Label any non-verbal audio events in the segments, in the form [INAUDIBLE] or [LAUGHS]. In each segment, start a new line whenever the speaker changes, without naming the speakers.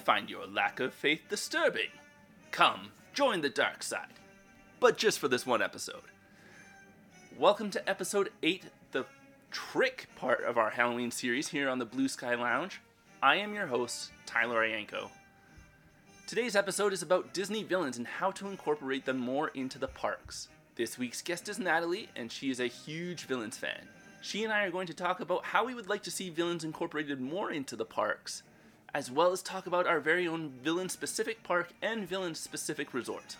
find your lack of faith disturbing. Come, join the dark side. But just for this one episode. Welcome to episode 8, the trick part of our Halloween series here on the Blue Sky Lounge. I am your host, Tyler Iantkow. Today's episode is about Disney villains and how to incorporate them more into the parks. This week's guest is Natalie, and she is a huge villains fan. She and I are going to talk about how we would like to see villains incorporated more into the parks, as well as talk about our very own villain specific park and villain specific resort.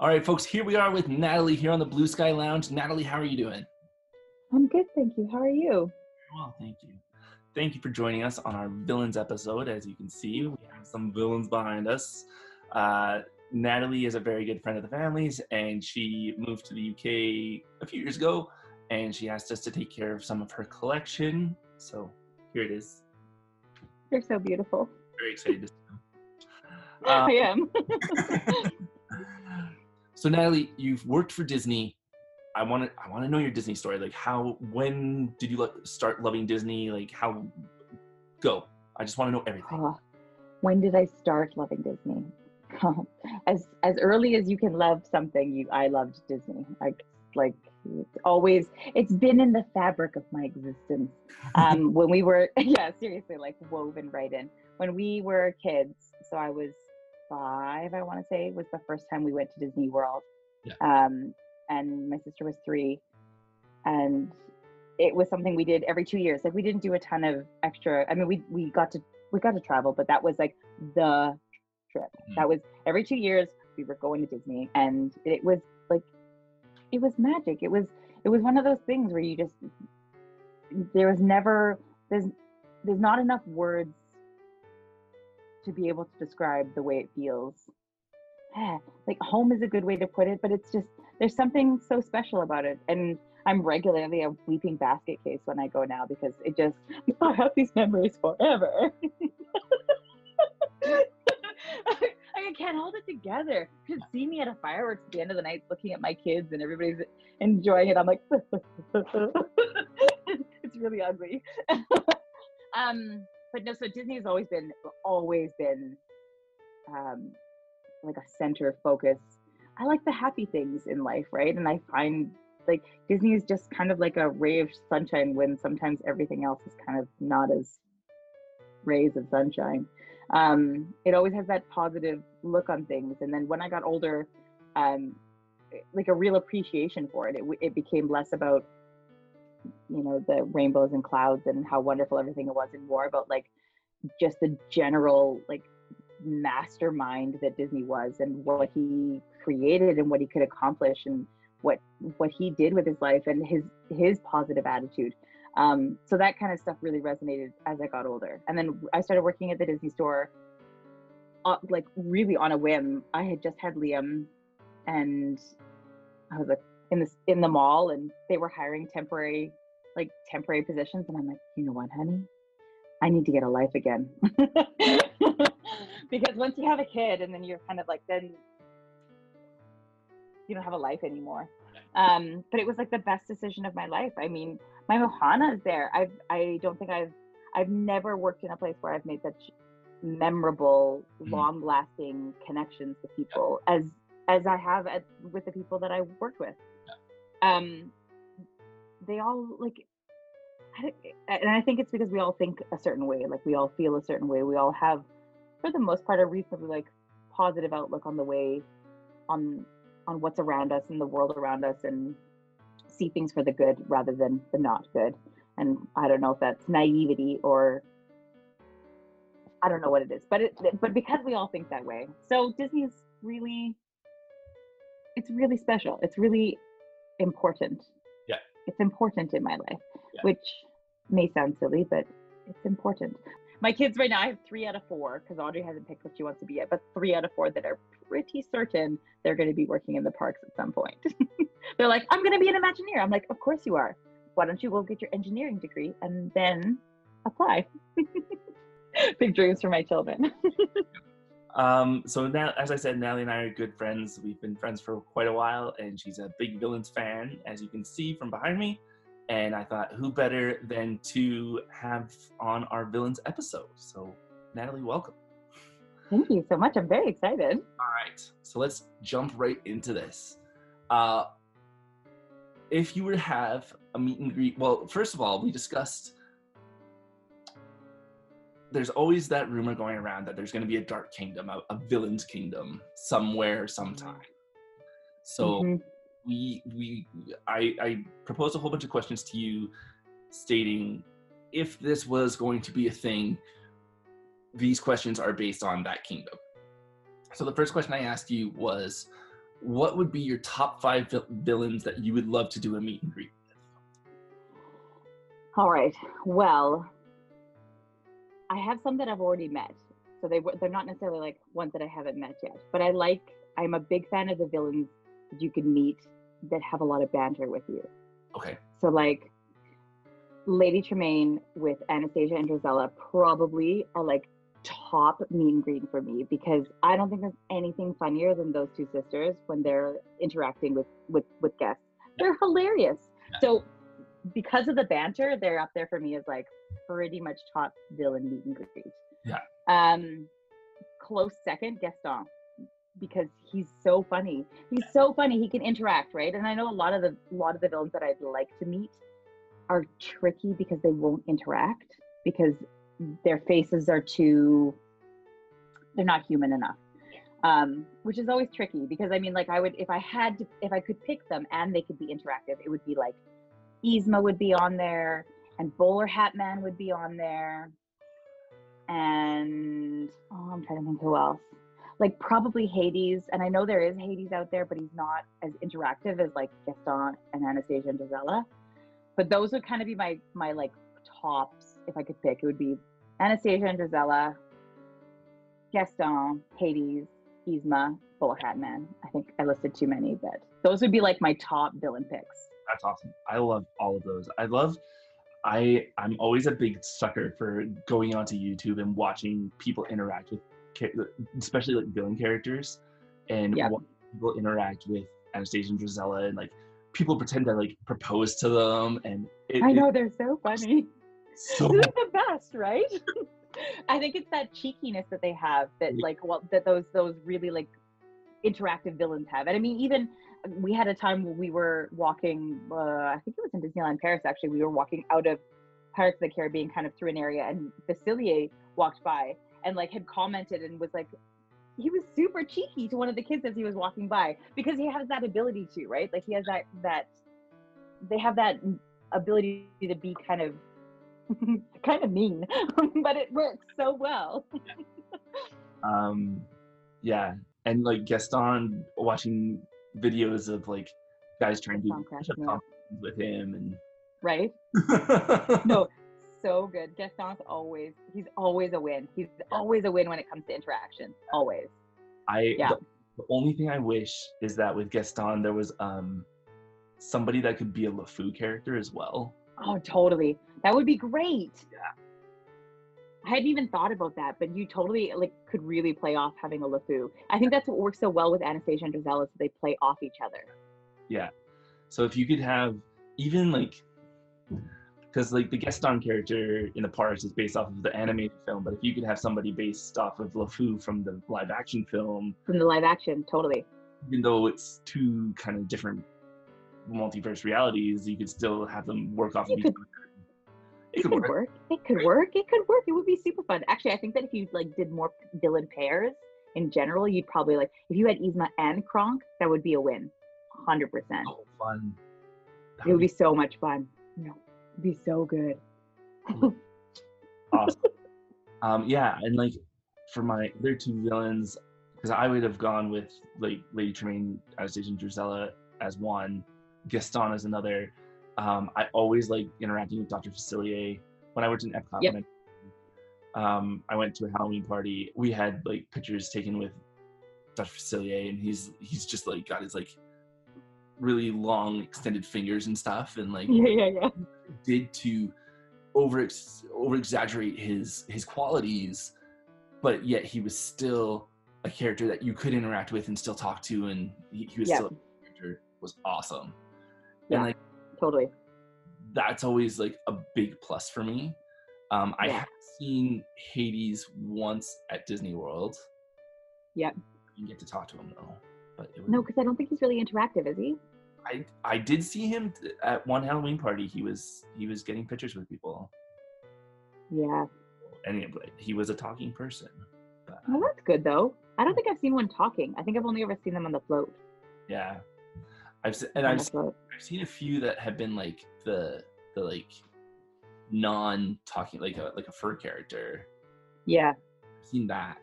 All right, folks, here we are with Natalie here on the Blue Sky Lounge. Natalie, how are you doing?
I'm good, thank you. How are you?
Well, thank you. Thank you for joining us on our villains episode. As you can see, we have some villains behind us. Uh, Natalie is a very good friend of the family's, and she moved to the UK a few years ago and she asked us to take care of some of her collection. So here it is.
You're so beautiful.
Very excited to see
them. [LAUGHS] Um, I am. [LAUGHS]
so Natalie, you've worked for Disney. I want to I want to know your Disney story. Like how when did you start loving Disney? Like how go. I just want to know everything. Uh,
when did I start loving Disney? [LAUGHS] as as early as you can love something, you I loved Disney. Like like it's always it's been in the fabric of my existence. Um [LAUGHS] when we were [LAUGHS] yeah seriously like woven right in. When we were kids so i was five i want to say was the first time we went to disney world. Yeah. um and my sister was three and it was something we did every two years. Like we didn't do a ton of extra i mean we we got to we got to travel but that was like the trip. Mm-hmm. that was every two years we were going to disney and it was like it was magic. It was it was one of those things where you just there was never there's there's not enough words to be able to describe the way it feels. Yeah, like home is a good way to put it, but it's just there's something so special about it. And I'm regularly a weeping basket case when I go now because it just [LAUGHS] I have these memories forever. [LAUGHS] I can't hold it together. You see me at a fireworks at the end of the night looking at my kids and everybody's enjoying it. I'm like, [LAUGHS] it's really ugly. [LAUGHS] um, but no, so Disney has always been, always been um, like a center of focus. I like the happy things in life, right? And I find like Disney is just kind of like a ray of sunshine when sometimes everything else is kind of not as rays of sunshine um, it always has that positive look on things. And then when I got older, um, like a real appreciation for it, it, it became less about, you know, the rainbows and clouds and how wonderful everything it was, and more about like just the general like mastermind that Disney was and what he created and what he could accomplish and what what he did with his life and his his positive attitude. Um, so that kind of stuff really resonated as I got older. And then I started working at the Disney store, uh, like really on a whim. I had just had Liam, and I was like in this in the mall, and they were hiring temporary, like temporary positions. And I'm like, you know what, honey, I need to get a life again. [LAUGHS] because once you have a kid, and then you're kind of like then you don't have a life anymore. Um, but it was like the best decision of my life. I mean, my Mohana is there. I've I don't think I've I've never worked in a place where I've made such memorable, mm-hmm. long-lasting connections with people yeah. as as I have at, with the people that I worked with. Yeah. Um, they all like, and I think it's because we all think a certain way, like we all feel a certain way. We all have, for the most part, a reasonably like positive outlook on the way, on on what's around us and the world around us, and see things for the good rather than the not good. And I don't know if that's naivety or I don't know what it is, but it but because we all think that way. So Disney is really it's really special. It's really important.
Yeah.
It's important in my life, yeah. which may sound silly, but it's important my kids right now, I have three out of four because Audrey hasn't picked what she wants to be yet, but three out of four that are pretty certain they're going to be working in the parks at some point. [LAUGHS] they're like, I'm going to be an Imagineer. I'm like, of course you are. Why don't you go get your engineering degree and then apply? [LAUGHS] Big dreams for my children. [LAUGHS]
um, so now, as I said, Natalie and I are good friends. We've been friends for quite a while, and she's a big villains fan, as you can see from behind me. And I thought, who better than to have on our villains episode? So, Natalie, welcome.
Thank you so much. I'm very excited.
All right, so let's jump right into this. Uh, if you were to have a meet and greet, well, first of all, we discussed there's always that rumor going around that there's going to be a dark kingdom, a, a villain's kingdom somewhere, sometime. So
Mhm.
We we I I proposed a whole bunch of questions to you, stating if this was going to be a thing. These questions are based on that kingdom. So the first question I asked you was, what would be your top five vil- villains that you would love to do a meet and greet with?
All right. Well, I have some that I've already met, so they they're not necessarily like ones that I haven't met yet. But I like. I'm a big fan of the villains you can meet that have a lot of banter with you.
Okay.
So like Lady Tremaine with Anastasia and Drizella probably are like top mean green for me because I don't think there's anything funnier than those two sisters when they're interacting with with with guests. They're hilarious.
Yeah.
So because of the banter, they're up there for me as like pretty much top villain meet and greet.
Yeah.
Um close second, Gaston. Because he's so funny. He's so funny. He can interact, right? And I know a lot of the a lot of the villains that I'd like to meet are tricky because they won't interact because their faces are too they're not human enough um which is always tricky because i mean like i would if i had to if i could pick them and they could be interactive it would be like Yzma would be on there and bowler hat man would be on there and oh i'm trying to think who else like probably hades and i know there is hades out there but he's not as interactive as like gaston and anastasia and Drizella. but those would kind of be my my like tops if i could pick it would be anastasia and Drizella, gaston hades Yzma, bowler hat man i think i listed too many but those would be like my top villain picks
That's awesome. I love all of those. I love I I'm always a big sucker for going onto YouTube and watching people interact with especially like villain characters and watching people interact with Anastasia and Drizella and like people pretend to like propose to them and it,
i know they're so funny
so
they're the best, right? [LAUGHS] I think it's that cheekiness that they have that like well that those those really like interactive villains have. And I mean even we had a time where we were walking uh, I think it was in Disneyland Paris actually. We were walking out of Pirates of the Caribbean kind of through an area and Facilier walked by and like had commented and was like he was super cheeky to one of the kids as he was walking by because he has that ability to, right? Like he has that that they have that ability to be kind of [LAUGHS] kind of mean, [LAUGHS] but it works so well.
um yeah and like Gaston watching videos of like guys trying to
Gaston
do push-up
me up.
with him and Right? [LAUGHS]
No, so good. Gaston's always he's always a win. He's always a win when it comes to interaction. Always.
I
Yeah.
the, the only thing I wish is that with Gaston there was um somebody that could be a LeFou character as well.
Oh, totally. That would be great.
Yeah.
I hadn't even thought about that, but you totally like could really play off having a LeFou. I think that's what works so well with Anastasia and Drizella, is they play off each other.
Yeah. So if you could have even like because like the Gaston character in the parks is based off of the animated film, but if you could have somebody based off of LeFou from the live action film,
From the live action, totally.
even though it's two kind of different multiverse realities, you could still have them work off of
You
each
could-
other.
It could work. It could work. It could work. It would be super fun. Actually, I think that if you like did more villain pairs in general, you'd probably like if you had Yzma and Kronk, that would be a win. Hundred percent.
Oh, fun. That
It would be so much fun. No, be so good.
awesome. [LAUGHS] um, yeah, and like for my other two villains, because I would have gone with like Lady Tremaine, Anastasia Drizella as one, Gaston as another. Um, I always like interacting with Dr. Facilier. When I worked in Epcot,
Yep.
when I, um, I went to a Halloween party. We had like pictures taken with Dr. Facilier, and he's he's just like got his like really long extended fingers and stuff, and like
Yeah, yeah, yeah.
Did to over over exaggerate his his qualities, but yet he was still a character that you could interact with and still talk to, and he, he was
Yeah.
still a character was awesome.
Yeah.
And like
Totally.
that's always like a big plus for me. Um, I
Yeah.
have seen Hades once at Disney World.
Yep.
You get to talk to him though. But
No, because I don't think he's really interactive, is he?
I I did see him at one Halloween party. He was he was getting pictures with people,
Yeah.
and he, was a talking person. But
Well, that's good though. I don't think I've seen one talking. I think I've only ever seen them on the float.
yeah, I've se- and
on
I've
the
se- I've seen a few that have been like the the like non talking like a like a fur character.
Yeah.
I've seen that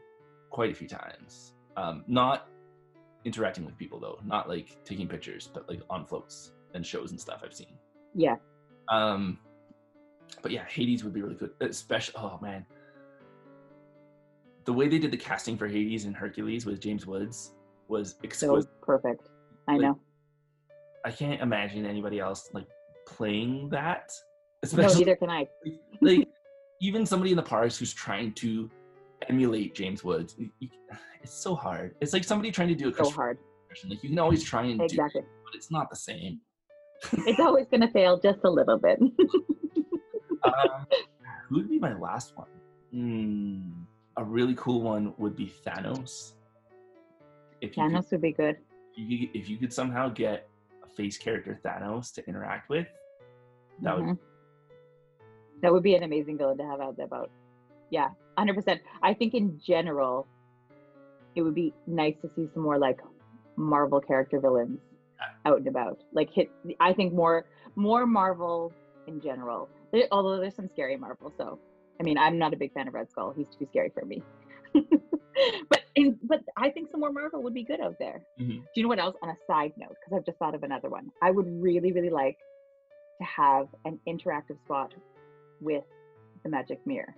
quite a few times. Um, not interacting with people though, not like taking pictures, but like on floats and shows and stuff I've seen.
Yeah.
Um, but yeah, Hades would be really good. Especially, oh man, the way they did the casting for Hades and Hercules with James Woods was
So
exquisite.
perfect. I
Like,
know.
I can't imagine anybody else like playing that.
No,
Especially
neither can I. [LAUGHS]
like [LAUGHS] even somebody in the parks who's trying to emulate James Woods. [SIGHS] it's so hard. It's like somebody trying to do a
So hard.
impression. Like you can always try and do, it, but it's not the same.
It's always going to fail just a little bit. [LAUGHS]
um, who would be my last one? Hmm, a really cool one would be Thanos. If you, could,
Thanos would be good.
you could- if you could somehow get a face character Thanos to interact with, that would
Mhm. That would be an amazing villain to have out and about. Yeah, 100%. I think in general, it would be nice to see some more like Marvel character villains out and about. Like hit, I think more more Marvel in general. There, although there's some scary Marvel, so I mean, I'm not a big fan of Red Skull. He's too scary for me. [LAUGHS] but in, but I think some more Marvel would be good out there.
Mhm.
Do you know what else? On a side note, because I've just thought of another one. I would really, really like to have an interactive spot with the magic mirror.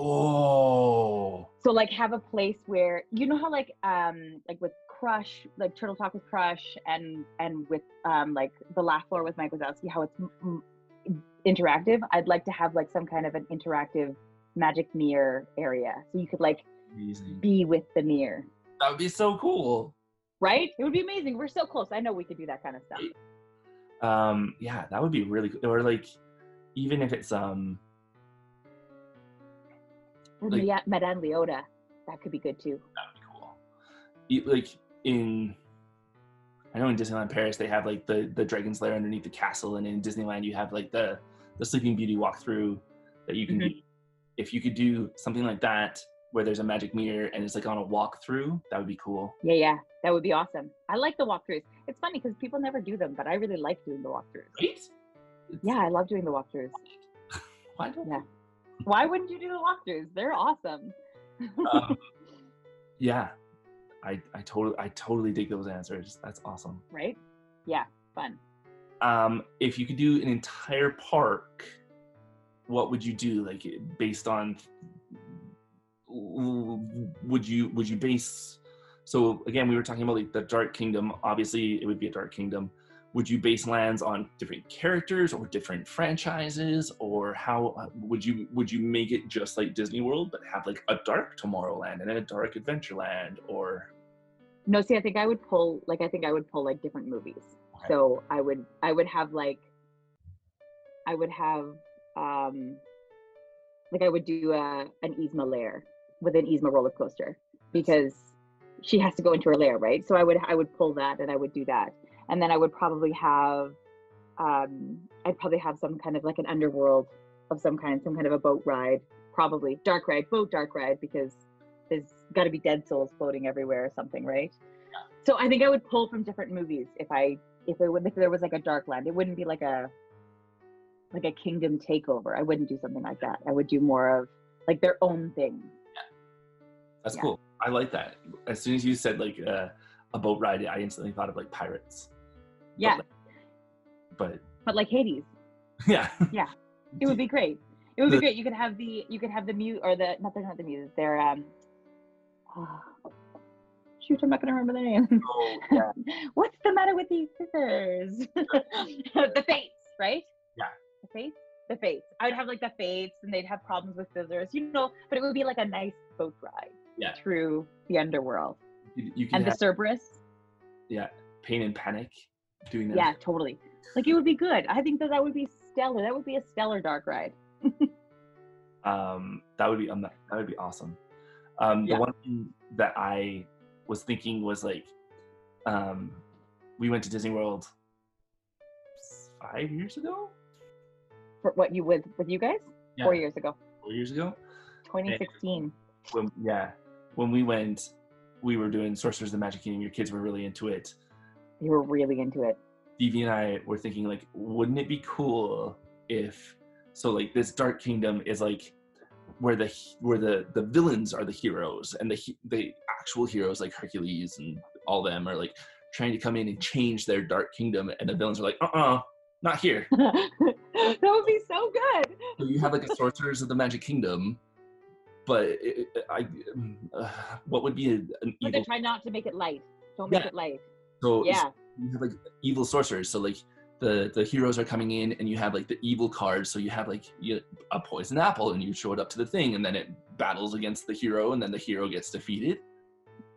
Oh,
So like have a place where you know how like um like with Crush, like Turtle Talk with Crush, and and with um like the Laugh Floor with Mike Wazowski, how it's m- m- interactive. I'd like to have like some kind of an interactive magic mirror area, so you could like
amazing!
be with the mirror.
That would be so cool.
Right? It would be amazing. We're so close. I know we could do that kind of stuff.
Um, yeah, that would be really cool. Or like, even if it's um, Like-
Madame Leota, that could be good too.
that would be cool. Like in, I know in Disneyland Paris they have like the the Dragon's Lair underneath the castle, and in Disneyland you have like the the Sleeping Beauty walkthrough that you can
Mhm.
do. If you could do something like that where there's a magic mirror and it's like on a walkthrough, that would be cool.
Yeah, yeah, that would be awesome. I like the walkthroughs. It's funny because people never do them, but I really like doing the walkthroughs.
Right? It's-
Yeah, I love doing the walkthroughs. [LAUGHS]
Why don't
Yeah. Why wouldn't you do the walkthroughs? They're awesome.
um, [LAUGHS] yeah, I I totally I totally dig those answers. That's awesome.
right? Yeah, fun.
Um, if you could do an entire park, what would you do? Like based on would you would you base so again we were talking about like the dark kingdom obviously it would be a dark kingdom would you base lands on different characters or different franchises or how uh, would you would you make it just like disney world but have like a dark tomorrowland and a dark adventureland or
No, see, I think I would pull like I think I would pull like different movies.
Okay.
So I would I would have like I would have um like I would do a an Yzma lair with an Yzma roller coaster because she has to go into her lair, right? So I would I would pull that and I would do that. And then I would probably have um I'd probably have some kind of like an underworld of some kind, some kind of a boat ride, probably dark ride, boat dark ride because there's got to be dead souls floating everywhere or something, right? Yeah. So I think I would pull from different movies if I if it would if there was like a dark land. It wouldn't be like a like a kingdom takeover. I wouldn't do something like that. I would do more of like their own thing. Yeah.
that's
Yeah.
cool i like that as soon as you said like uh, a boat ride i instantly thought of like pirates
Yeah,
like- but
but like Hades, [LAUGHS]
yeah
Yeah. it would be great. It would be great. You could have the you could have the mute or the not they're not the muse. They're um. [SIGHS] shoot, I'm not gonna remember their name.
Oh, yeah. [LAUGHS]
What's the matter with these scissors? [LAUGHS] the fates, right?
Yeah.
The fates? The fates. I would have like the fates and they'd have problems with scissors, you know, but it would be like a nice boat ride
Yeah.
through the underworld.
you, you can
And the Cerberus.
yeah pain and panic doing that
Yeah, totally. Like it would be good. I think that that would be stellar. That would be a stellar dark ride. [LAUGHS]
um that would be um, that would be awesome um
Yeah.
the one thing that I was thinking was like, um, we went to Disney World five years ago,
For what you with with you guys? Four years ago.
four years ago.
2016.
When yeah, when we went, we were doing Sorcerers of the Magic Kingdom. Your kids were really into it.
You were really into it.
Evie and I were thinking like, wouldn't it be cool if so like this Dark Kingdom is like where the where the the villains are the heroes and the the actual heroes like Hercules and all them are like trying to come in and change their Dark Kingdom and the villains are like, uh uh not here. [LAUGHS]
that would be so good.
So you have like a Sorcerers of the Magic Kingdom, but it, I uh, what would be an
But
evil
they try not to make it light. Don't make
Yeah.
it light.
So
Yeah.
you have like evil sorcerers so like the the heroes are coming in and you have like the evil cards so you have like you, a poison apple and you show it up to the thing and then it battles against the hero and then the hero gets defeated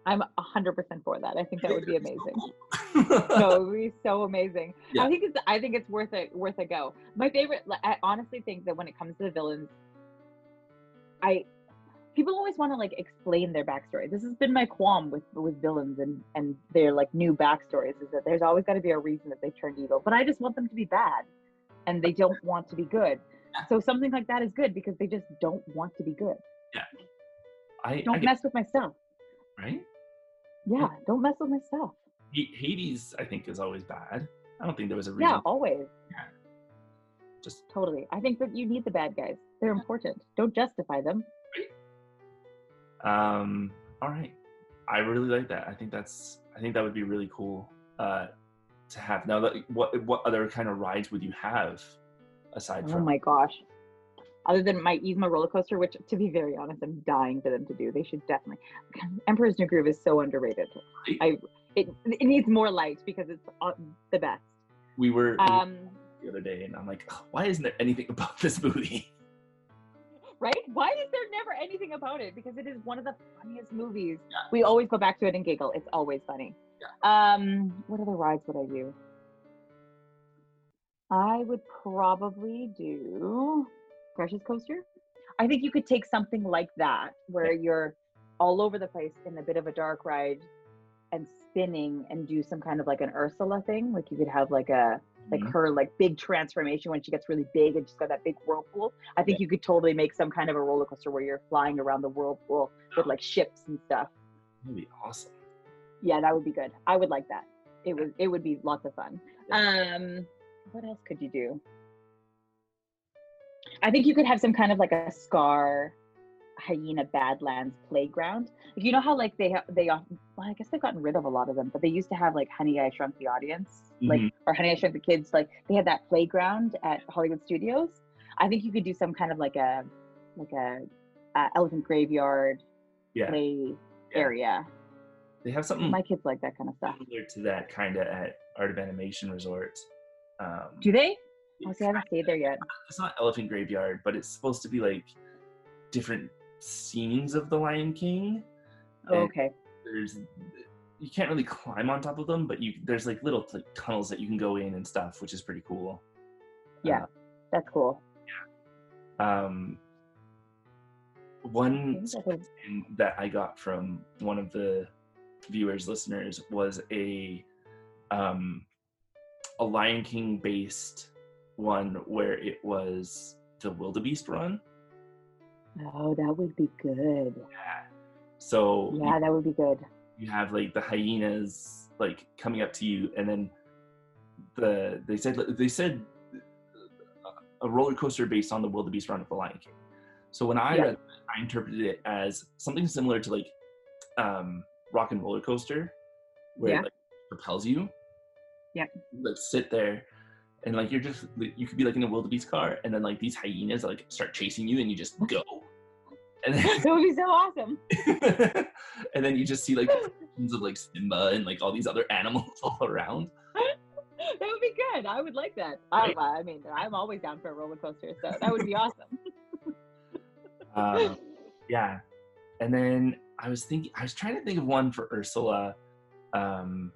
I'm 100% for that. I think that would be [LAUGHS] amazing. [LAUGHS]
no.
so it would be so amazing.
Yeah.
I think it's I think it's worth it worth a go. My favorite I honestly think that when it comes to the villains, I people always want to like explain their backstory. This has been my qualm with with villains and and their like new backstories is that there's always got to be a reason that they turned evil. But I just want them to be bad, and they don't want to be good. So something like that is good because they just don't want to be good.
Yeah, I
Don't
get-
mess with myself.
right
Yeah, don't mess with
myself. Hades i think is always bad i don't think there was a reason
Yeah, always.
just
Totally. I think that you need the bad guys. They're important. Don't justify them.
Um all right i really like that i think that's i think that would be really cool uh to have now that what what other kind of rides would you have aside
Oh
from Oh
my gosh. Other than my Yzma roller coaster, which to be very honest, I'm dying for them to do. They should definitely. [LAUGHS] Emperor's New Groove is so underrated. I it it needs more light because it's uh, the best.
we were
Um,
the other day and i'm like "Oh, why isn't there anything [LAUGHS] about this movie
right? Why is there never anything about it? Because it is one of the funniest movies. Yeah. We always go back to it and giggle. It's always funny. Yeah. Um, what other rides would I do? I would probably do Crush's Coaster. I think you could take something like that where you're all over the place in a bit of a dark ride and spinning and do some kind of like an Ursula thing. Like you could have like a like
Mhm.
her like big transformation when she gets really big and she's got that big whirlpool. I think you could totally make some kind of a roller coaster where you're flying around the whirlpool with like ships and stuff.
that'd be awesome
Yeah, that would be good. I would like that. It would it would be lots of fun. Um what else could you do? I think you could have some kind of like a scar hyena badlands playground. Like, you know how like they have they off- well, I guess they've gotten rid of a lot of them, but they used to have like Honey I Shrunk the Audience, like
Mhm.
or Honey I Shrunk the Kids. Like they had that playground at Hollywood Studios. I think you could do some kind of like a like a uh, elephant graveyard
yeah
play
Yeah.
area.
they have something
My kids like that kind of stuff.
similar to that kind of at art of animation resort um
Do they? Oh, see, I haven't stayed there yet.
it's not elephant graveyard but it's supposed to be like different scenes of the lion king
Oh, okay.
there's you can't really climb on top of them but you there's like little like tunnels that you can go in and stuff which is pretty cool
Yeah, that's cool. Yeah.
um one
that
I got from one of the viewers, listeners, was a um, a Lion King based one where it was the wildebeest run.
Oh, that would be good.
Yeah. So
Yeah, that would be good.
you have like the hyenas like coming up to you, and then the they said they said a roller coaster based on the wildebeest run of the Lion King. So when I
Yeah.
read, I interpreted it as something similar to like um, Rock and Roller Coaster, where
Yeah.
it like propels you.
Yeah.
Like sit there, and like you're just like, you could be like in a wildebeest car, and then like these hyenas like start chasing you, and you just go. And [LAUGHS] then,
That would be so awesome. [LAUGHS]
and then you just see like of like Simba and like all these other animals [LAUGHS] all around.
That would be good. I would like that. I,
Right.
I mean, I'm always down for a roller coaster, so that would be awesome.
Um, yeah, and then I was thinking, I was trying to think of one for Ursula, um,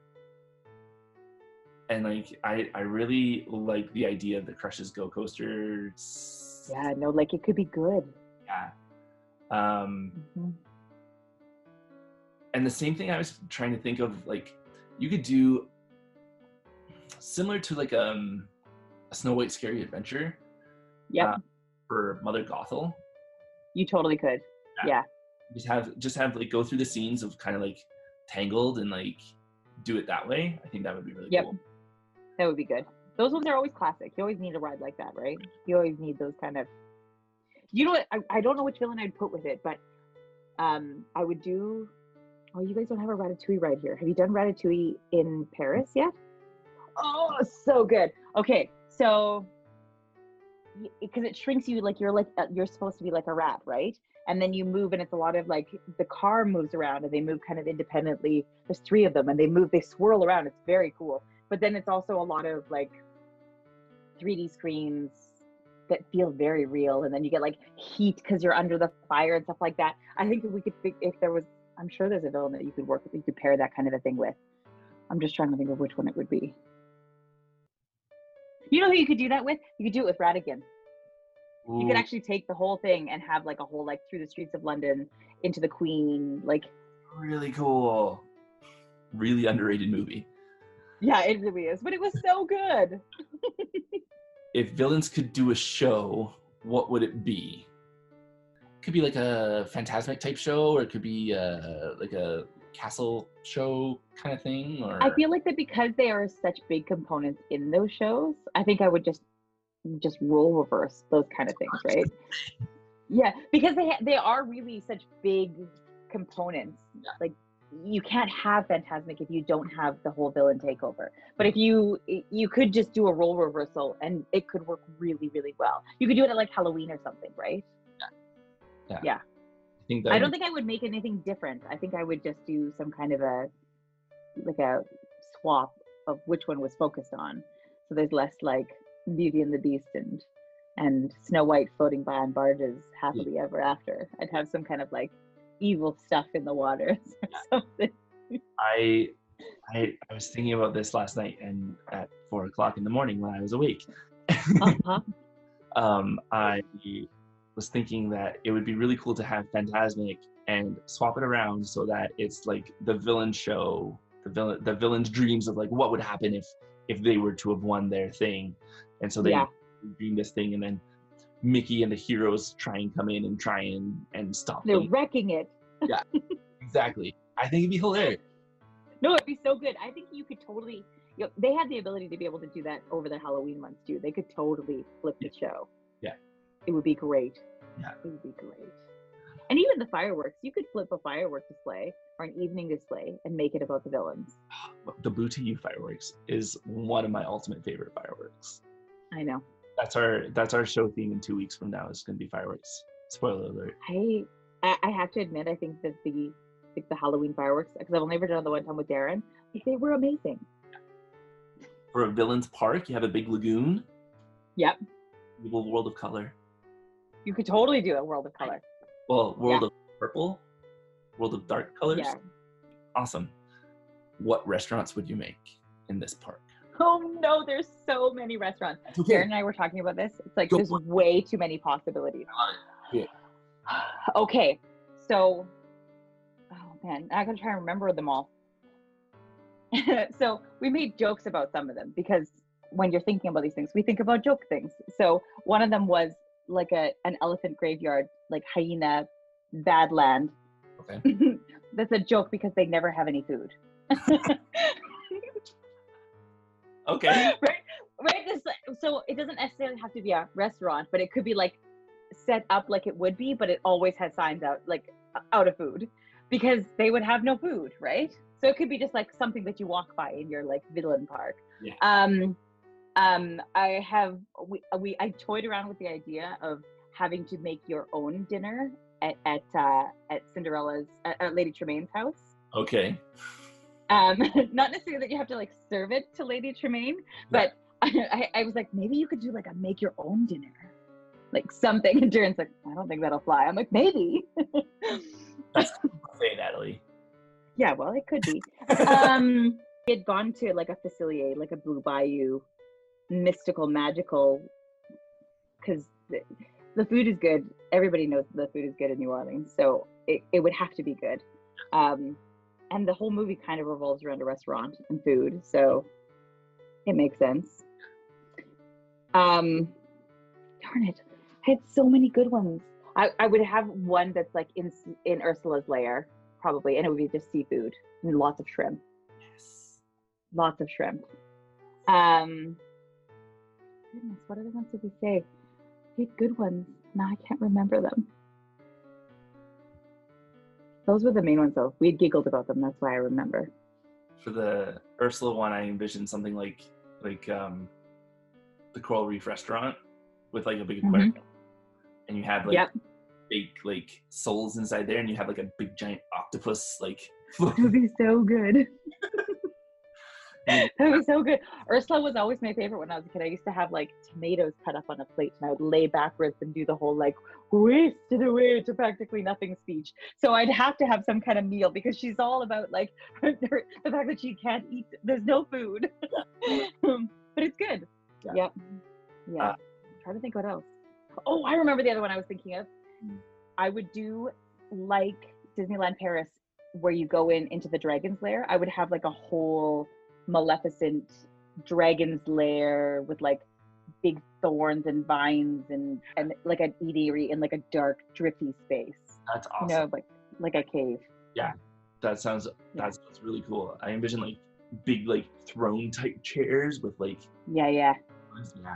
and like I, I really like the idea of the Crush's Go coasters.
Yeah, no, like it could be good.
Yeah. Um,
Mhm.
and the same thing I was trying to think of, like you could do similar to like um, a Snow White Scary Adventure.
Yep.
Uh, for Mother Gothel.
You totally could. Yeah. yeah.
Just have just have like go through the scenes of kind of like Tangled and like do it that way. I think that would be really
yep.
cool.
That would be good. Those ones are always classic. You always need a ride like that, right? You always need those kind of. You know what? I, I don't know which villain I'd put with it, but um, I would do. Oh, you guys don't have a Ratatouille ride here. Have you done Ratatouille in Paris yet? Oh, so good. Okay, so because it shrinks you like you're like uh, you're supposed to be like a rat, right? And then you move, and it's a lot of like the car moves around, and they move kind of independently. There's three of them, and they move, they swirl around. It's very cool. But then it's also a lot of like 3D screens that feel very real, and then you get like heat because you're under the fire and stuff like that. I think if we could, if there was, I'm sure there's a villain that you could work with, you could pair that kind of a thing with. I'm just trying to think of which one it would be. You know who you could do that with? You could do it with Ratigan. Ooh. You could actually take the whole thing and have like a whole like through the streets of London into the Queen, like
really cool. Really underrated movie.
Yeah, it really is. But it was so good. [LAUGHS]
if villains could do a show, what would it be? Could be like a Fantasmic type show, or it could be uh, like a castle show kind of thing or
i feel like that because they are such big components in those shows i think i would just just role reverse those kind of things right [LAUGHS] yeah because they they are really such big components yeah. like you can't have Fantasmic if you don't have the whole villain takeover. But if you you could just do a role reversal and it could work really really well. You could do it at like Halloween or something, right?
Yeah. Yeah.
yeah think I don't think I would make anything different. I think I would just do some kind of a like a swap of which one was focused on. So there's less like Beauty and the Beast and and Snow White floating by on barges happily ever after. I'd have some kind of like evil stuff in the water [LAUGHS] or something.
I I I was thinking about this last night and at four o'clock in the morning when I was awake. uh-huh. [LAUGHS] um, I was thinking that it would be really cool to have Fantasmic and swap it around so that it's like the villain show, the villain, the villain's dreams of like what would happen if if they were to have won their thing, and so they yeah. dream this thing, and then Mickey and the heroes try and come in and try and and stop.
They're
them.
wrecking it.
yeah, [LAUGHS] exactly. I think it'd be hilarious.
No, it'd be so good. I think you could totally. You know, they had the ability to be able to do that over the Halloween months too. They could totally flip the show.
Yeah.
It would be great.
Yeah.
It would be great. And even the fireworks, you could flip a firework display or an evening display and make it about the villains. [SIGHS]
The Blue to You fireworks is one of my ultimate favorite fireworks.
I know.
That's our that's our show theme in two weeks from now. Is going to be fireworks. Spoiler alert.
I I have to admit, I think that the like the Halloween fireworks because I've only ever done the one time with Darren. They were amazing.
For a villain's park, you have a big lagoon.
Yep.
World of color.
You could totally do a world of color.
Well, world yeah. of purple, world of dark colors. Yeah. Awesome. What restaurants would you make in this park?
Oh no, there's so many restaurants. Okay. Karen and I were talking about this. It's like there's way too many possibilities. Yeah. [SIGHS] okay, so oh man, I gotta try and remember them all. [LAUGHS] so we made jokes about some of them because when you're thinking about these things, we think about joke things. So one of them was like a an elephant graveyard, like hyena badland.
Okay. [LAUGHS]
That's a joke because they never have any food. [LAUGHS]
okay. [LAUGHS]
Right. Right. This, so it doesn't necessarily have to be a restaurant, but it could be like set up like it would be, but it always has signs out like out of food because they would have no food, right? So it could be just like something that you walk by in your like villain park.
Yeah.
Um, um, I have we, uh, we I toyed around with the idea of having to make your own dinner at at uh, at Cinderella's at, at Lady Tremaine's house.
Okay.
Um, [LAUGHS] not necessarily that you have to like serve it to Lady Tremaine, but [LAUGHS] I, I, was like, maybe you could do like a make your own dinner, like something. [LAUGHS] And Darren's like, I don't think that'll fly. I'm like, maybe.
That's say, Natalie.
Yeah, well, it could be. um, he had gone to like a facilier, like a Blue Bayou mystical, magical, because the, the, food is good. Everybody knows the food is good in New Orleans, so it, it would have to be good. Um, and the whole movie kind of revolves around a restaurant and food, so it makes sense. Um, darn it, I had so many good ones. I, I would have one that's like in in Ursula's lair, probably, and it would be just seafood and lots of shrimp.
Yes.
Lots of shrimp. Um, goodness, what other ones did we say? We had good ones. Now I can't remember them. Those were the main ones, though. We had giggled about them. That's why I remember.
For the Ursula one, I envisioned something like like um, the Coral Reef restaurant with like a big aquarium, and you have like
Yep.
big like souls inside there, and you have like a big giant octopus like. [LAUGHS]
That would be so good. [LAUGHS] [LAUGHS] that was so good. Ursula was always my favorite when I was a kid. I used to have like tomatoes cut up on a plate and I would lay backwards and do the whole like wasted away to practically nothing speech. So I'd have to have some kind of meal because she's all about like [LAUGHS] the fact that she can't eat, there's no food. [LAUGHS] but it's good.
Yeah.
Yep. Yeah.
Uh,
trying to think what else. Oh, I remember the other one I was thinking of.
Hmm.
I would do like Disneyland Paris where you go in into the dragon's lair. I would have like a whole maleficent dragon's lair with like big thorns and vines and and like an eatery in like a dark drifty space.
That's awesome.
You know, like like a cave. Yeah.
That sounds that sounds really cool. I envision like big like throne type chairs with like
Yeah, yeah.
yeah,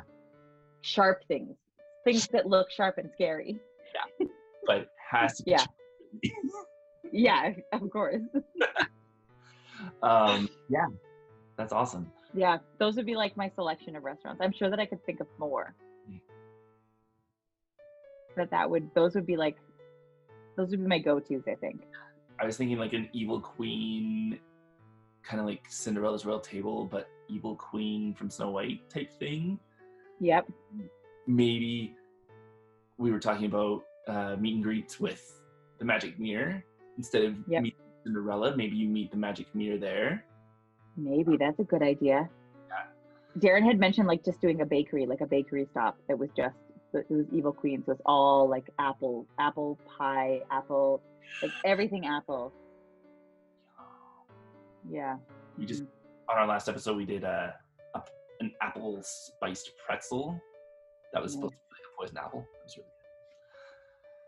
Sharp things. Things that look sharp and scary. Yeah.
But has to be
Yeah. [LAUGHS] Yeah, of course. [LAUGHS]
um yeah, that's awesome.
Yeah, those would be like my selection of restaurants. I'm sure that I could think of more.
Mm.
But that would those would be like those would be my go-tos, I think.
I was thinking like an evil queen, kind of like Cinderella's royal table, but evil queen from Snow White type thing.
Yep.
Maybe we were talking about uh, meet and greets with the magic mirror instead of
Yep.
meet Cinderella. Maybe you meet the magic mirror there.
Maybe that's a good idea. Darren had mentioned like just doing a bakery, like a bakery stop that was just it was Evil Queen, so it's all like apple, apple pie, apple, like everything apple. Yeah.
We just mm-hmm. on our last episode we did a, a an apple spiced pretzel that was
Yeah.
supposed to be like a poison apple. It was really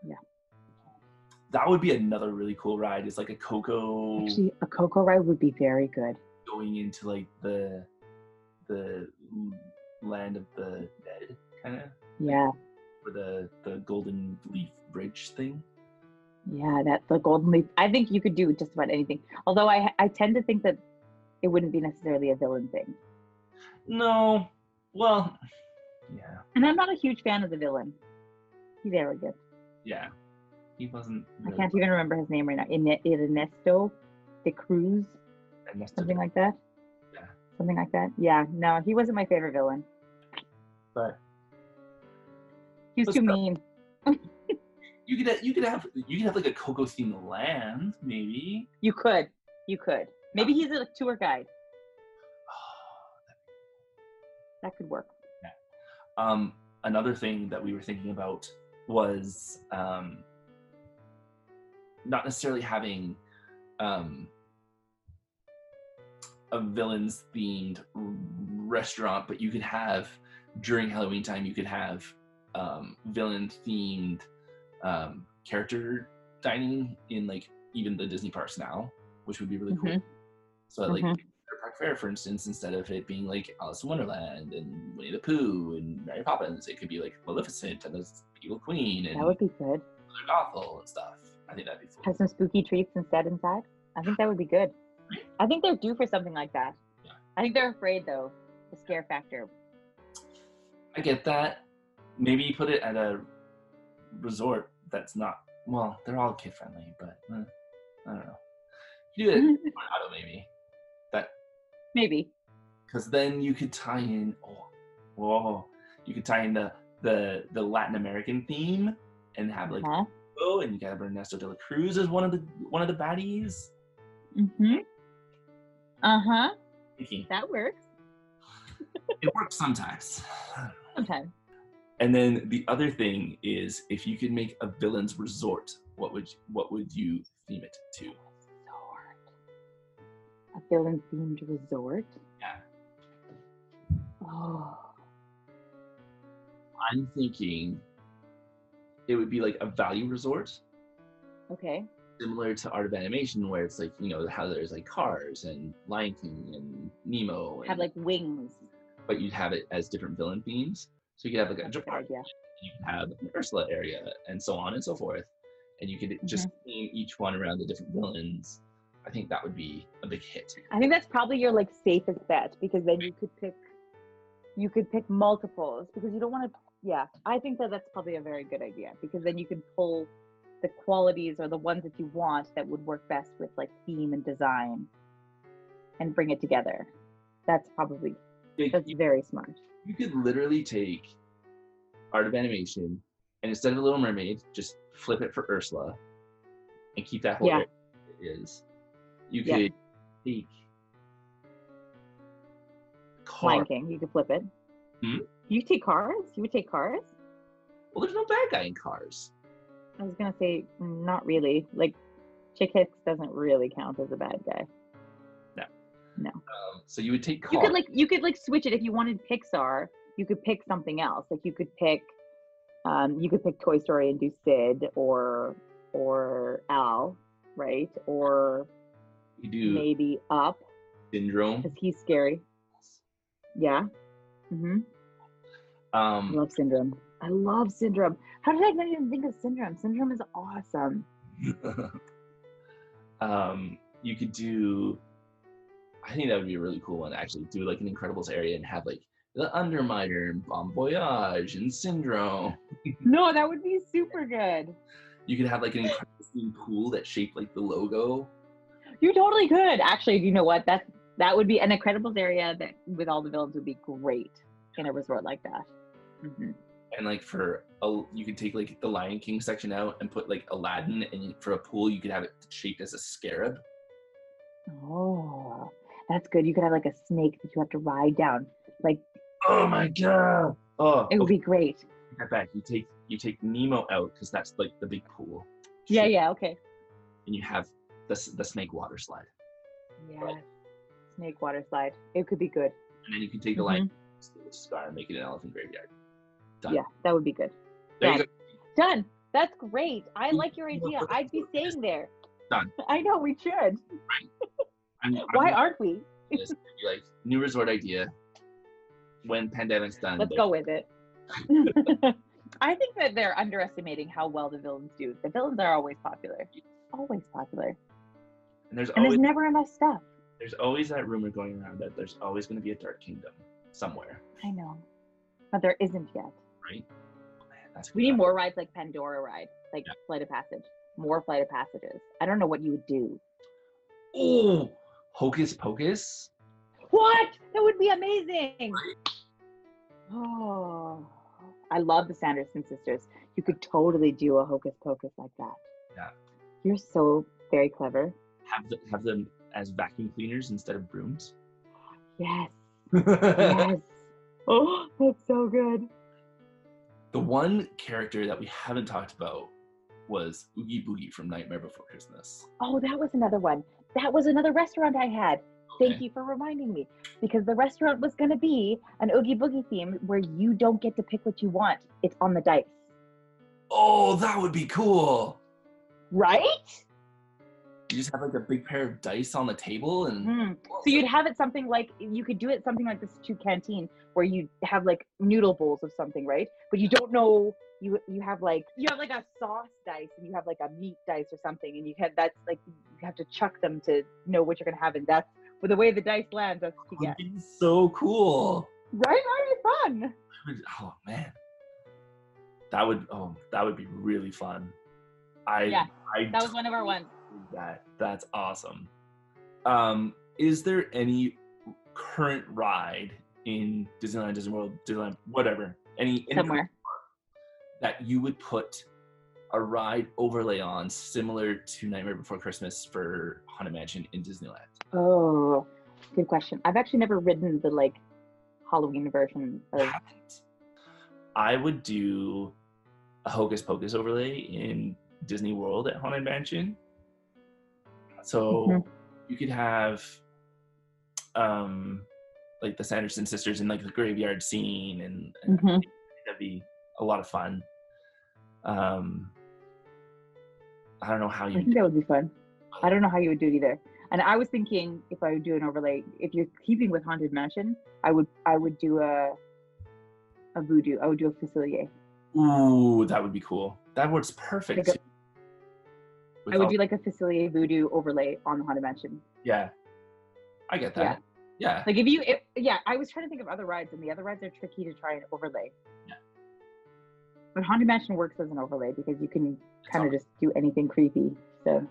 good.
Yeah.
That would be another really cool ride. It's like a Coco
Actually, a Coco ride would be very good.
Going into like the the land of the dead kind of
Yeah.
for the the golden leaf bridge thing.
Yeah, that's the golden leaf. I think you could do just about anything. Although I I tend to think that it wouldn't be necessarily a villain thing.
No, well, yeah,
And I'm not a huge fan of the villain. He's arrogant.
yeah. He wasn't.
I can't even remember his name right now. Ernesto de Cruz, Something like that.
Yeah.
Something like that. Yeah, no, he wasn't my favorite villain.
but
He was too mean. [LAUGHS]
you could you could have you could have like a Coco themed land maybe.
You could. You could. Maybe he's a tour guide. [SIGHS] That could work.
Um, another thing that we were thinking about was um, not necessarily having um, a villains themed restaurant, but you could have during Halloween time, you could have um, villain themed um, character dining in like even the Disney parks now, which would be really cool.
Mhm.
So like
Mhm.
Cedar Park Fare, for instance, instead of it being like Alice in Wonderland and Winnie the Pooh and Mary Poppins, it could be like Maleficent and the Evil Queen and
That would be good.
Gothel and stuff. I think that'd be cool.
Have some spooky treats instead inside. I think that would be good. I think they're due for something like that.
Yeah.
I think they're afraid though. The scare factor.
I get that. Maybe put it at a resort that's not well. They're all kid friendly, but eh, I don't know. You do it. [LAUGHS] Coronado maybe. That
Maybe.
because then you could tie in. Oh, whoa! You could tie in the the the Latin American theme and have like
Huh?
oh, and you have Ernesto de la Cruz as one of the one of the baddies.
Mm-hmm. Uh-huh.
Thinking
That works.
it works sometimes. [SIGHS]
Sometimes.
And then the other thing is, if you could make a villain's resort, what would what would you theme it to?
So hard. A villain themed resort.
Yeah.
Oh,
I'm thinking it would be like a value resort,
okay.
Similar to Art of Animation, where it's like you know how there's like Cars and Lion King and Nemo, and,
Have like wings.
but you'd have it as different villain themes. So you could have like a
That's a
Jafar, you could have an Ursula area, and so on and so forth. And you could mm-hmm. just theme each one around the different villains. I think that would be a big hit.
I think that's probably your like safest bet because then you could pick you could pick multiples because you don't want to yeah, I think that that's probably a very good idea because then you can pull the qualities or the ones that you want that would work best with like theme and design and bring it together. That's probably
Like,
that's
you,
very smart.
you could literally take Art of Animation and instead of a Little Mermaid, just flip it for Ursula and keep that whole
Yeah.
area as it is. You
Yeah.
could take
Lion King, you could flip it.
Hmm?
You take cars? You would take cars?
Well, there's no bad guy in Cars.
I was gonna say not really. Like Chick Hicks doesn't really count as a bad guy. No. No.
Um, so you would take
You could like you could like switch it if you wanted Pixar. You could pick something else. Like you could pick, um, you could pick Toy Story and do Sid or or Al, right? Or
you do
maybe Up
Syndrome.
because he's scary. Yeah. Mm-hmm. I
Um,
love Syndrome. I love Syndrome. How did I not even think of Syndrome? Syndrome is awesome. [LAUGHS]
um, you could do. I think that would be a really cool one. Actually, do like an Incredibles area and have like the Underminer and Bomb Voyage and Syndrome. [LAUGHS]
No, that would be super good.
You could have like an Incredibles [LAUGHS] themed pool that shaped like the logo.
You totally could. Actually, you know what? That that would be an Incredibles area that with all the villains would be great in a resort like that. hmm
And like for a, you could take like the Lion King section out and put like Aladdin, and for a pool you could have it shaped as a scarab.
Oh, that's good. You could have like a snake that you have to ride down. Like
Oh my god! Oh,
it would
okay,
be great.
that back. You take you take Nemo out because that's like the big pool.
Yeah,
shape,
yeah, okay.
And you have the the snake water slide,
Yeah. Snake water slide. It could be good.
and then you can take the mm-hmm. Lion King scar and make it an elephant graveyard. Done.
Yeah, that would be good.
There
Done. Done. That's great. I like your idea. I'd be staying there.
Done. [LAUGHS]
I know we should.
I'm, [LAUGHS] I'm
Why aren't we? [LAUGHS]
like new resort idea. When pandemic's done,
Let's go with it. I think that they're underestimating how well the villains do. The villains are always popular. Always popular.
And there's
And
always
there's never enough stuff.
there's always that rumor going around that there's always going to be a Dark Kingdom somewhere,
I know. But there isn't yet.
Right? Oh, man, that's
We need more rides like Pandora ride, like
Yeah.
Flight of Passage. More Flight of Passages. I don't know what you would do.
Oh, Hocus Pocus.
What? That would be amazing. Oh, I love the Sanderson sisters. You could totally do a hocus pocus like that.
Yeah.
You're so very clever.
Have the, have them as vacuum cleaners instead of brooms.
Yes. [LAUGHS] Yes. oh, that's so good.
The one character that we haven't talked about was Oogie Boogie from Nightmare Before Christmas.
Oh, that was another one. That was another restaurant I had. Thank you for reminding me. Because the restaurant was going to be an Oogie Boogie theme where you don't get to pick what you want. It's on the dice.
Oh, that would be cool.
Right?
You just have like a big pair of dice on the table and
Mhm. So you'd have it something like you could do it something like Satu'li Canteen where you have like noodle bowls of something, right? But you don't know you you have like you have like a sauce dice and you have like a meat dice or something and you have that's like you have to chuck them to know what you're gonna have and that's with the way the dice lands that's what you get.
so cool.
Right? That'd be fun.
Oh man, that would oh that would be really fun. I
Yeah,
I
That was one of our ones.
That that's awesome. Um, is there any current ride in Disneyland, Disney World, Disneyland, whatever, any
Somewhere.
that you would put a ride overlay on similar to Nightmare Before Christmas for Haunted Mansion in Disneyland?
Oh, good question. I've actually never ridden the like Halloween version of.
I would do a Hocus Pocus overlay in Disney World at Haunted Mansion. So
Mhm.
you could have um, like the Sanderson sisters in like the graveyard scene, and, and
Mhm.
that'd be a lot of fun. Um, I don't know how
I
you.
think that would be fun. I don't know how you would do it either. And I was thinking if I would do an overlay, if you're keeping with Haunted Mansion, I would I would do a a voodoo. I would do a facilier.
Ooh, that would be cool. That works perfect.
Like a-
too. With
I would do like a facilier voodoo overlay on the Haunted Mansion.
yeah, I get that. Yeah,
Like if you, if, yeah, I was trying to think of other rides, and the other rides are tricky to try and overlay.
Yeah.
But Haunted Mansion works as an overlay because you can kind of just do anything creepy. So,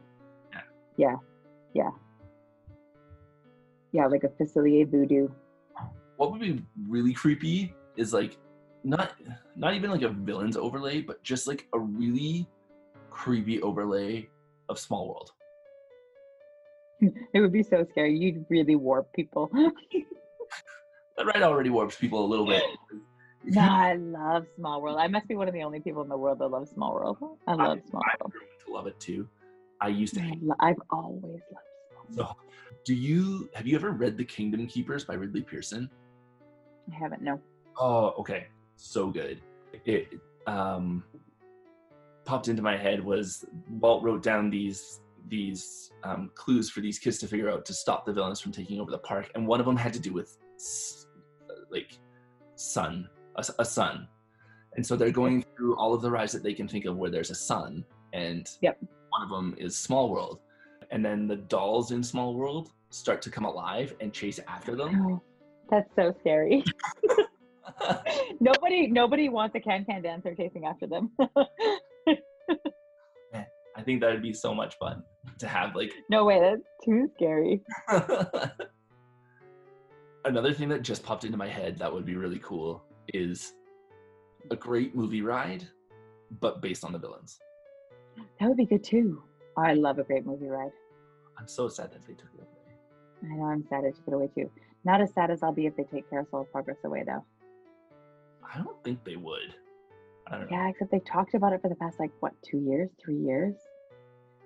Yeah.
yeah, yeah, yeah, like a facilier voodoo.
what would be really creepy is like not not even like a villain's overlay, but just like a really creepy overlay of Small World. [LAUGHS]
It would be so scary. You'd really warp people. [LAUGHS]
That ride already warps people a little bit. [LAUGHS]
No, I love Small World. I must be one of the only people in the world that loves Small World. I love Small
I
World.
to love it too. I used to
I lo- I've always loved Small World.
So, do you have you ever read The Kingdom Keepers by Ridley Pearson?
I haven't. No.
Oh, okay. So good. It um popped into my head was Walt wrote down these these um, clues for these kids to figure out to stop the villains from taking over the park, and one of them had to do with like sun, a sun, and so they're going through all of the rides that they can think of where there's a sun, and
Yep.
one of them is Small World, and then the dolls in Small World start to come alive and chase after them.
Oh, that's so scary. [LAUGHS] nobody, nobody wants a can-can dancer chasing after them. [LAUGHS] [LAUGHS]
I think that would be so much fun [LAUGHS] to have like
no way, that's too scary. [LAUGHS]
Another thing that just popped into my head that would be really cool is a great movie ride, but based on the villains.
That would be good too. I love a great movie ride.
I'm so sad that they took it away.
I know I'm sad I took it away too. Not as sad as I'll be if they take Carousel of Progress away though.
I don't think they would. I don't know.
Yeah, except they talked about it for the past like what, two years, three years?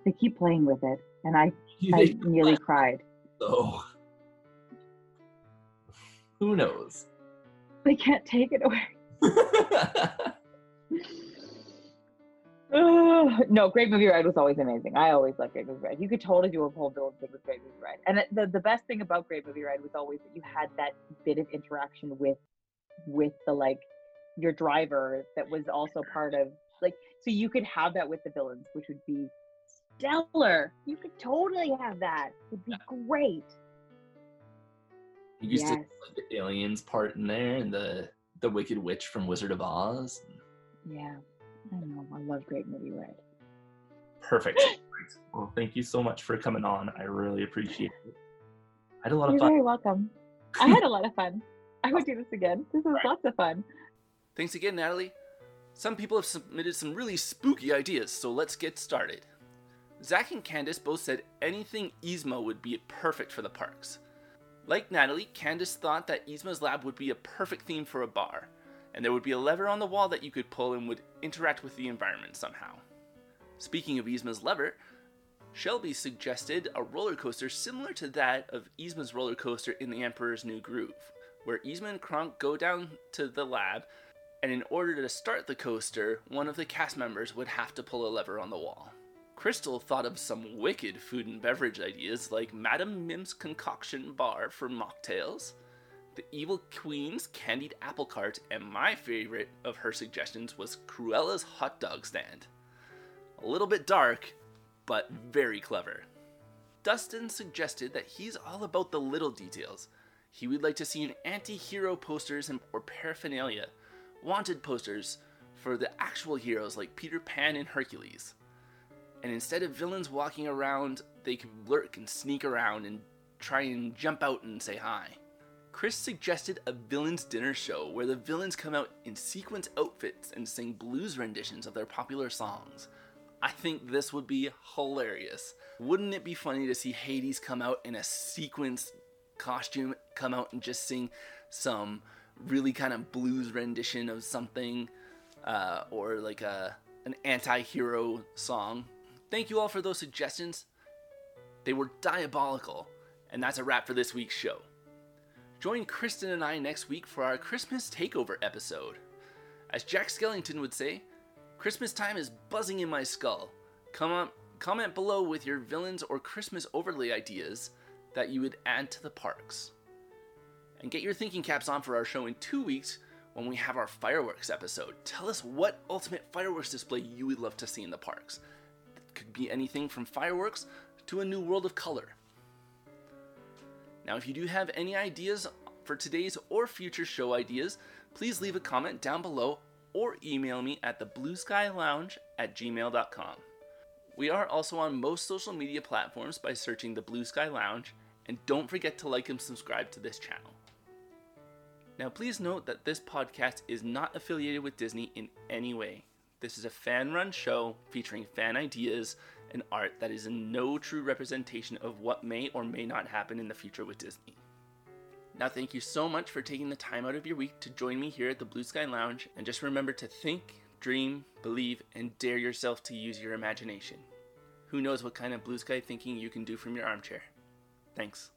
They keep playing with it, and I, I nearly cried.
so [LAUGHS] who knows?
They can't take it away. Ugh. [LAUGHS] [SIGHS] no, Great Movie Ride was always amazing. I always loved Great Movie Ride. You could totally do a whole villain thing with Great Movie Ride. And the, the best thing about Great Movie Ride was always that you had that bit of interaction with with the like your driver that was also part of like so you could have that with the villains, which would be stellar. You could totally have that. It'd be great.
you used to
Yes.
the aliens part in there and the the Wicked Witch from Wizard of Oz.
Yeah. I know. I love Great Movie Ride.
Perfect. [GASPS] well, thank you so much for coming on. I really appreciate it. I had a lot of fun You're
very welcome. I had a lot of fun. I would [LAUGHS] do this again. This was lots of fun.
Thanks again, Natalie. Some people have submitted some really spooky ideas, so let's get started. Zach and Candace both said anything Yzma would be perfect for the parks. Like Natalie, Candace thought that Yzma's lab would be a perfect theme for a bar, and there would be a lever on the wall that you could pull and would interact with the environment somehow. Speaking of Yzma's lever, Shelby suggested a roller coaster similar to that of Yzma's roller coaster in The Emperor's New Groove, where Yzma and Kronk go down to the lab, and in order to start the coaster, one of the cast members would have to pull a lever on the wall. Crystal thought of some wicked food and beverage ideas like Madame Mim's concoction bar for mocktails, the Evil Queen's candied apple cart, and my favorite of her suggestions was Cruella's hot dog stand. A little bit dark, but very clever. Dustin suggested that he's all about the little details. He would like to see an anti-hero posters and or paraphernalia, wanted posters for the actual heroes like Peter Pan and Hercules. And instead of villains walking around, they could lurk and sneak around and try and jump out and say hi. Chris suggested a villains dinner show where the villains come out in sequence outfits and sing blues renditions of their popular songs. I think this would be hilarious. Wouldn't it be funny to see Hades come out in a sequence costume, come out and just sing some really kind of blues rendition of something, uh, or like a an anti-hero song? Thank you all for those suggestions. They were diabolical, and that's a wrap for this week's show. Join Kristen and I next week for our Christmas Takeover episode. As Jack Skellington would say, Christmas time is buzzing in my skull. Come on, comment below with your villains or Christmas overlay ideas that you would add to the parks. And get your thinking caps on for our show in two weeks when we have our fireworks episode. Tell us what ultimate fireworks display you would love to see in the parks. It could be anything from fireworks to a new world of color. Now, if you do have any ideas for today's or future show ideas, please leave a comment down below or email me at the blue lounge at gmail.com. We are also on most social media platforms by searching the Blue Sky Lounge, and don't forget to like and subscribe to this channel. Now, please note that this podcast is not affiliated with Disney in any way. This is a fan run show featuring fan ideas and art that is no true representation of what may or may not happen in the future with Disney. Now, thank you so much for taking the time out of your week to join me here at the Blue Sky Lounge, and just remember to think, dream, believe, and dare yourself to use your imagination. Who knows what kind of blue sky thinking you can do from your armchair? Thanks.